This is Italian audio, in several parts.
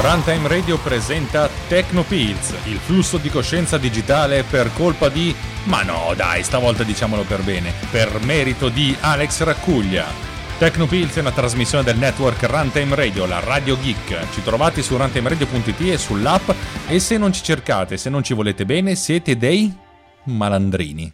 Runtime Radio presenta Tecnopills, il flusso di coscienza digitale per colpa di... Ma no, dai, stavolta diciamolo per bene, per merito di Alex Raccuglia. Tecnopills è una trasmissione del network Runtime Radio, la Radio Geek. Ci trovate su runtimeradio.it e sull'app e se non ci cercate, se non ci volete bene, siete dei malandrini.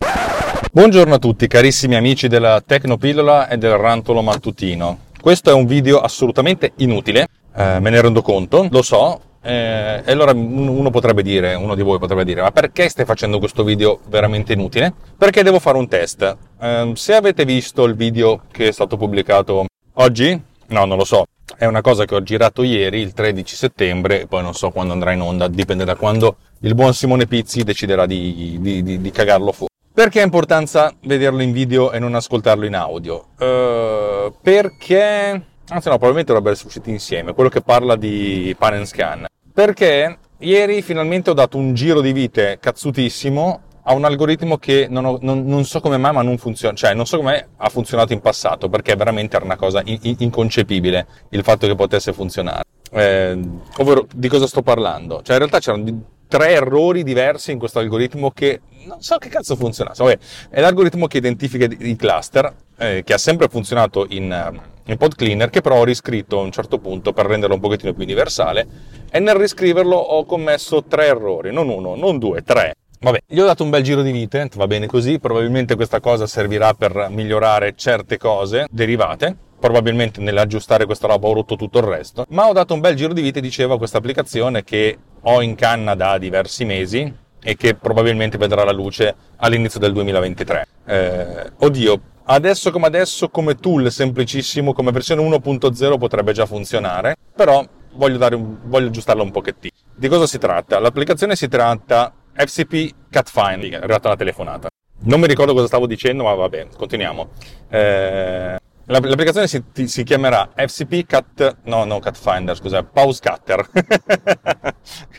Buongiorno a tutti carissimi amici della Tecnopillola e del Rantolo Mattutino. Questo è un video assolutamente inutile, eh, me ne rendo conto, lo so, eh, e allora uno potrebbe dire, uno di voi potrebbe dire, ma perché stai facendo questo video veramente inutile? Perché devo fare un test. Eh, se avete visto il video che è stato pubblicato oggi, no, non lo so, è una cosa che ho girato ieri, il 13 settembre, poi non so quando andrà in onda, dipende da quando il buon Simone Pizzi deciderà di, di, di, di cagarlo fuori. Perché ha importanza vederlo in video e non ascoltarlo in audio? Uh, perché anzi no, probabilmente dovrebbero essere usciti insieme, quello che parla di pan and scan. Perché ieri finalmente ho dato un giro di vite cazzutissimo a un algoritmo che non, ho, non, non so come mai ma non funziona, cioè non so come ha funzionato in passato, perché veramente era una cosa in, in, inconcepibile il fatto che potesse funzionare. Eh, ovvero, di cosa sto parlando? Cioè in realtà c'erano tre errori diversi in questo algoritmo che non so che cazzo funzionasse. Vabbè, è l'algoritmo che identifica i cluster, eh, che ha sempre funzionato in in Pod Cleaner che però ho riscritto a un certo punto per renderlo un pochettino più universale e nel riscriverlo ho commesso tre errori, non uno, non due, tre. Vabbè, gli ho dato un bel giro di vite, va bene così, probabilmente questa cosa servirà per migliorare certe cose derivate, probabilmente nell'aggiustare questa roba ho rotto tutto il resto, ma ho dato un bel giro di vite, dicevo, a questa applicazione che ho in canna da diversi mesi e che probabilmente vedrà la luce all'inizio del 2023. Eh, oddio, Adesso come adesso, come tool semplicissimo, come versione 1.0 potrebbe già funzionare, però voglio, un, voglio aggiustarla un pochettino. Di cosa si tratta? L'applicazione si tratta FCP Cat Find, è arrivata la telefonata. Non mi ricordo cosa stavo dicendo, ma va bene, continuiamo. Eh, l'applicazione si, si, chiamerà FCP Cat, no, no, Cat Finder, scusa, Pause Cutter.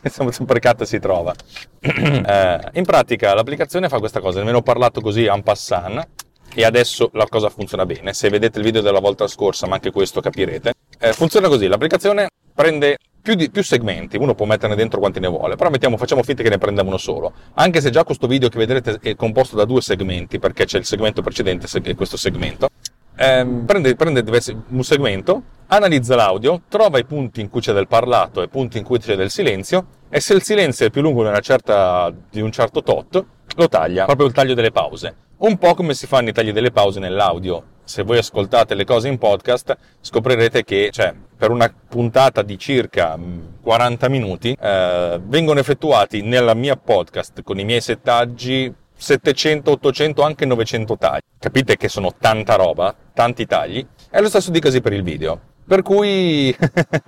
Sempre cat si trova. Eh, in pratica l'applicazione fa questa cosa, nemmeno ho parlato così en passant e adesso la cosa funziona bene. Se vedete il video della volta scorsa, ma anche questo capirete. Eh, funziona così, l'applicazione prende più, di, più, segmenti, uno può metterne dentro quanti ne vuole, però mettiamo, facciamo finta che ne prenda uno solo. Anche se già questo video che vedrete è composto da due segmenti, perché c'è il segmento precedente e questo segmento. Eh, prende, prende un segmento, analizza l'audio, trova i punti in cui c'è del parlato e i punti in cui c'è del silenzio, e se il silenzio è più lungo di, certa, di un certo tot, lo taglia, proprio il taglio delle pause un po' come si fanno i tagli delle pause nell'audio. Se voi ascoltate le cose in podcast, scoprirete che cioè, per una puntata di circa 40 mm, minuti eh, vengono effettuati nella mia podcast con i miei settaggi 700, 800, anche 900 tagli. Capite che sono tanta roba, tanti tagli. È lo stesso dicasi per il video. Per cui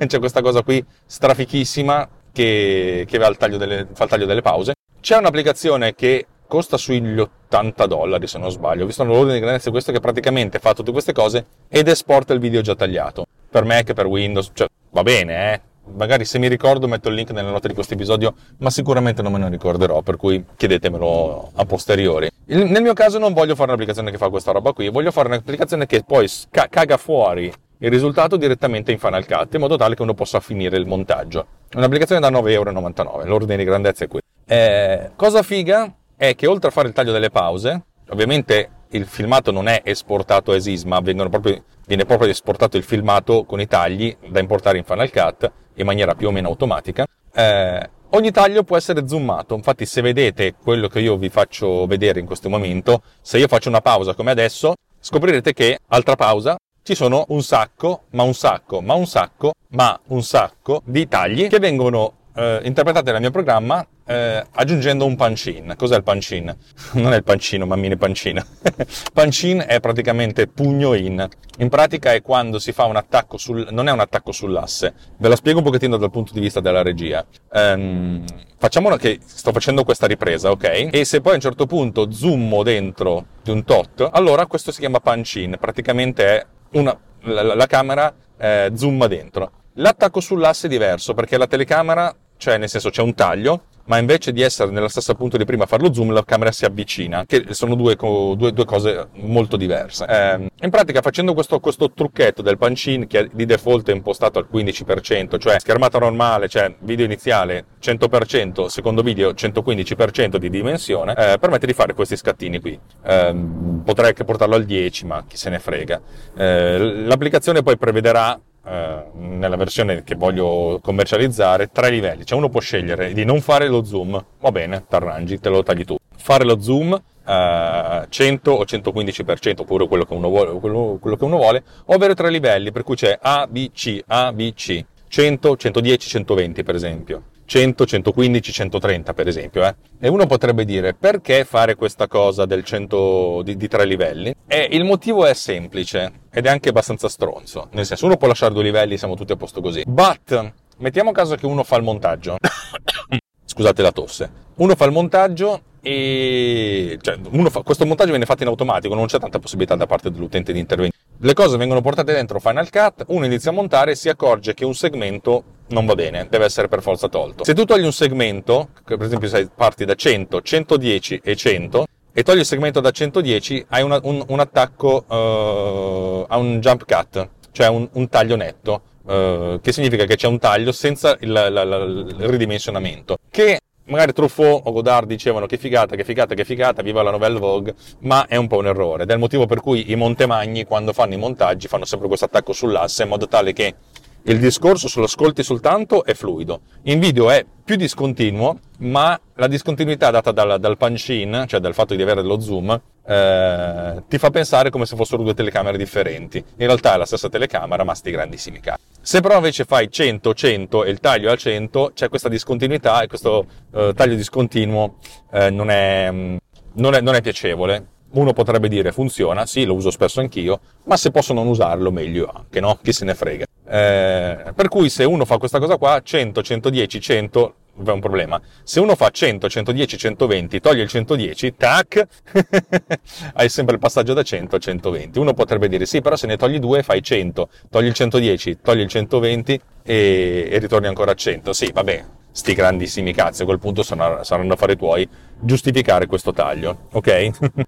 c'è questa cosa qui strafichissima che, che fa, il taglio delle, fa il taglio delle pause. C'è un'applicazione che costa sugli 80 dollari se non sbaglio. Ho visto l'ordine di grandezza questo che praticamente fa tutte queste cose ed esporta il video già tagliato. Per Mac, per Windows, cioè va bene, eh. Magari se mi ricordo metto il link nelle note di questo episodio, ma sicuramente non me ne ricorderò, per cui chiedetemelo a posteriori. Il, nel mio caso non voglio fare un'applicazione che fa questa roba qui, voglio fare un'applicazione che poi sca- caga fuori il risultato direttamente in Final Cut, in modo tale che uno possa finire il montaggio. Un'applicazione da 9,99€, l'ordine di grandezza è qui. Eh, cosa figa? è che oltre a fare il taglio delle pause, ovviamente il filmato non è esportato a ESIS, ma proprio, viene proprio esportato il filmato con i tagli da importare in Final Cut in maniera più o meno automatica. Eh, ogni taglio può essere zoomato, infatti se vedete quello che io vi faccio vedere in questo momento, se io faccio una pausa come adesso, scoprirete che, altra pausa, ci sono un sacco, ma un sacco, ma un sacco, ma un sacco di tagli che vengono eh, interpretate nel mio programma eh, aggiungendo un pancin. Cos'è il pancin? Non è il pancino, mammine pancina. pancin è praticamente pugno in. In pratica è quando si fa un attacco sul... non è un attacco sull'asse. Ve la spiego un pochettino dal punto di vista della regia. Um, facciamo che sto facendo questa ripresa, ok? E se poi a un certo punto zoommo dentro di un tot, allora questo si chiama pancin. Praticamente è una... la, la, la camera eh, zooma dentro. L'attacco sull'asse è diverso perché la telecamera, cioè nel senso c'è un taglio, ma invece di essere nella stessa punto di prima a fare lo zoom, la camera si avvicina, che sono due, due, due cose molto diverse. Eh, in pratica facendo questo, questo trucchetto del pancin che di default è impostato al 15%, cioè schermata normale, cioè video iniziale 100%, secondo video 115% di dimensione, eh, permette di fare questi scattini qui. Eh, potrei anche portarlo al 10, ma chi se ne frega. Eh, l'applicazione poi prevederà eh, nella versione che voglio commercializzare tre livelli. Cioè uno può scegliere di non fare lo zoom, va bene, t'arrangi, te lo tagli tu. Fare lo zoom eh, 100 o 115%, oppure quello che, vuole, quello, quello che uno vuole, o avere tre livelli, per cui c'è A, B, C, A, B, C. 100, 110, 120 per esempio. 100, 115, 130 per esempio. Eh? E uno potrebbe dire perché fare questa cosa del 100 di, di tre livelli? E il motivo è semplice ed è anche abbastanza stronzo. Nel senso, uno può lasciare due livelli, siamo tutti a posto così. But, mettiamo caso che uno fa il montaggio. Scusate la tosse. Uno fa il montaggio e cioè, fa, questo montaggio viene fatto in automatico, non c'è tanta possibilità da parte dell'utente di intervenire. Le cose vengono portate dentro Final Cut, uno inizia a montare e si accorge che un segmento non va bene, deve essere per forza tolto. Se tu togli un segmento, per esempio se parti da 100, 110 e 100, e togli il segmento da 110, hai una, un, un, attacco uh, a un jump cut, cioè un, un taglio netto, uh, che significa che c'è un taglio senza il, la, la, il ridimensionamento, che magari Truffaut o Godard dicevano che figata, che figata, che figata, viva la Nouvelle Vogue, ma è un po' un errore ed è il motivo per cui i Montemagni quando fanno i montaggi fanno sempre questo attacco sull'asse in modo tale che il discorso sull'ascolti soltanto è fluido. In video è più discontinuo, ma la discontinuità data dal, dal punch-in, cioè dal fatto di avere lo zoom, eh, ti fa pensare come se fossero due telecamere differenti. In realtà è la stessa telecamera, ma sti grandissimi cazzi. Se però invece fai 100, 100 e il taglio è al 100, c'è questa discontinuità e questo eh, taglio discontinuo eh, non, è, non, è, non è piacevole uno potrebbe dire funziona, sì, lo uso spesso anch'io, ma se posso non usarlo meglio anche, no? Chi se ne frega. Eh, per cui se uno fa questa cosa qua, 100, 110, 100 è un problema. Se uno fa 100, 110, 120, toglie il 110, tac, hai sempre il passaggio da 100 a 120. Uno potrebbe dire sì, però se ne togli due fai 100, togli il 110, togli il 120 e, e ritorni ancora a 100. Sì, vabbè, sti grandissimi cazzi, a quel punto saranno, affari tuoi giustificare questo taglio, ok?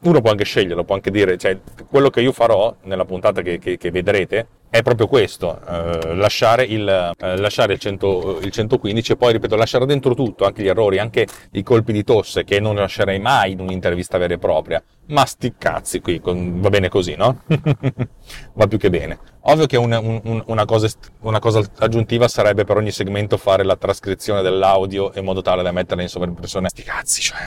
uno può anche sceglierlo, può anche dire, cioè, quello che io farò nella puntata che, che, che vedrete è proprio questo, eh, lasciare, il, eh, lasciare il, 100, il, 115 e poi, ripeto, lasciare dentro tutto, anche gli errori, anche i colpi di tosse che non lascerei mai in un'intervista vera e propria. Ma sti cazzi qui, con, va bene così, no? va più che bene. Ovvio che un, un, una, cosa, una, cosa, aggiuntiva sarebbe per ogni segmento fare la trascrizione dell'audio in modo tale da metterla in sovraimpressione. Sti cazzi, cioè.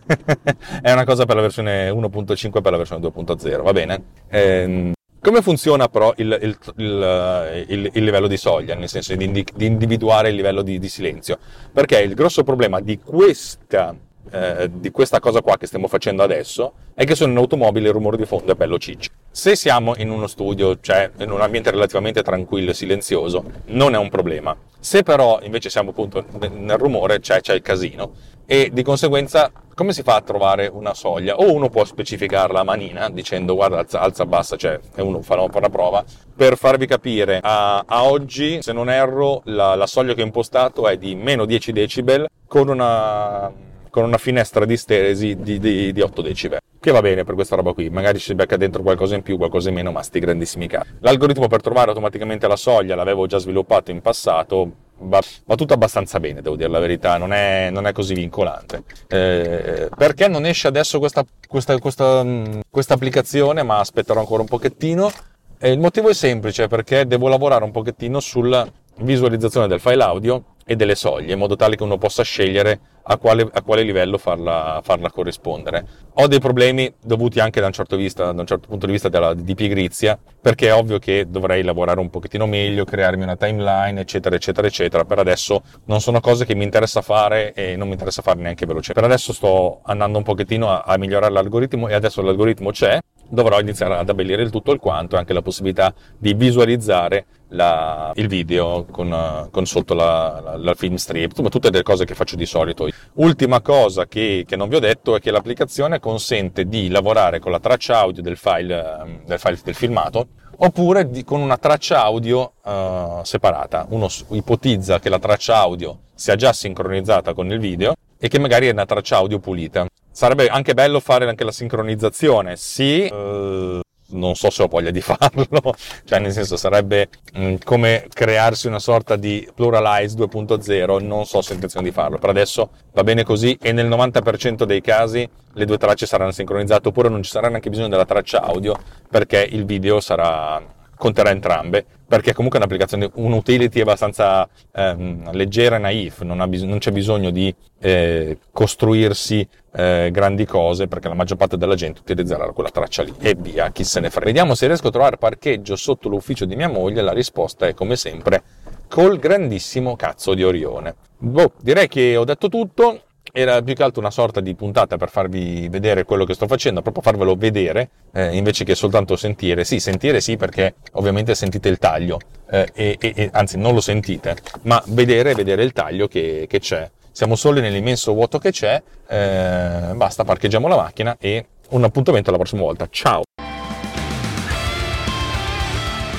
è una cosa per la versione 1.5 e per la versione 2.0, va bene? Ehm, come funziona però il, il, il, il, livello di soglia, nel senso di, di individuare il livello di, di, silenzio? Perché il grosso problema di questa, eh, di questa cosa qua che stiamo facendo adesso è che sono in automobile il rumore di fondo è bello ciccio. Se siamo in uno studio, cioè in un ambiente relativamente tranquillo e silenzioso, non è un problema. Se però invece siamo appunto nel rumore, c'è, c'è il casino e di conseguenza come si fa a trovare una soglia? O uno può specificarla a manina dicendo guarda alza, alza bassa, cioè e uno fa una prova, per farvi capire a, a oggi, se non erro, la, la, soglia che ho impostato è di meno 10 decibel con una, con una finestra di steresi di, di, di 8 decibel che va bene per questa roba qui, magari ci si becca dentro qualcosa in più, qualcosa in meno, ma sti grandissimi casi. L'algoritmo per trovare automaticamente la soglia l'avevo già sviluppato in passato, va, va tutto abbastanza bene, devo dire la verità, non è, non è così vincolante. Eh, perché non esce adesso questa, questa, questa, questa applicazione, ma aspetterò ancora un pochettino? Eh, il motivo è semplice, perché devo lavorare un pochettino sulla visualizzazione del file audio e delle soglie, in modo tale che uno possa scegliere a quale, a quale livello farla, farla, corrispondere. Ho dei problemi dovuti anche da un certo, vista, da un certo punto di vista della, di pigrizia, perché è ovvio che dovrei lavorare un pochettino meglio, crearmi una timeline, eccetera, eccetera, eccetera. Per adesso non sono cose che mi interessa fare e non mi interessa fare neanche veloce. Per adesso sto andando un pochettino a, a migliorare l'algoritmo e adesso l'algoritmo c'è, dovrò iniziare ad abbellire il tutto il quanto e anche la possibilità di visualizzare la, il video con, con sotto la, la, la, film strip, tutte le cose che faccio di solito. Ultima cosa che, che, non vi ho detto è che l'applicazione consente di lavorare con la traccia audio del file, del, file, del filmato oppure di, con una traccia audio uh, separata. Uno ipotizza che la traccia audio sia già sincronizzata con il video e che magari è una traccia audio pulita. Sarebbe anche bello fare anche la sincronizzazione, sì, uh, non so se ho voglia di farlo, cioè nel senso sarebbe mh, mm, come crearsi una sorta di pluralize 2.0, non so se ho intenzione di farlo, per adesso va bene così e nel 90% dei casi le due tracce saranno sincronizzate oppure non ci sarà neanche bisogno della traccia audio perché il video sarà conterà entrambe, perché comunque è un'applicazione, un utility abbastanza ehm, leggera e naif, non, bis- non, c'è bisogno di eh, costruirsi eh, grandi cose, perché la maggior parte della gente utilizzerà quella traccia lì e via, chi se ne frega. Vediamo se riesco a trovare parcheggio sotto l'ufficio di mia moglie, la risposta è come sempre col grandissimo cazzo di Orione. Boh, direi che ho detto tutto, era più che altro una sorta di puntata per farvi vedere quello che sto facendo, proprio farvelo vedere eh, invece che soltanto sentire. Sì, sentire sì perché ovviamente sentite il taglio, eh, e, e, anzi non lo sentite, ma vedere, vedere il taglio che, che c'è. Siamo soli nell'immenso vuoto che c'è, eh, basta, parcheggiamo la macchina e un appuntamento la prossima volta. Ciao!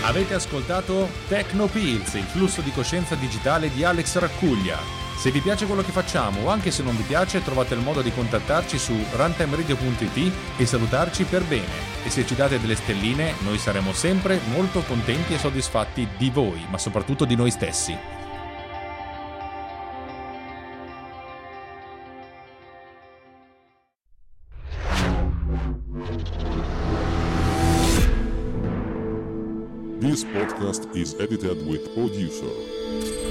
Avete ascoltato Tecnopills, il flusso di coscienza digitale di Alex Raccuglia. Se vi piace quello che facciamo o anche se non vi piace trovate il modo di contattarci su runtimeradio.it e salutarci per bene. E se ci date delle stelline noi saremo sempre molto contenti e soddisfatti di voi, ma soprattutto di noi stessi. This podcast is edited with producer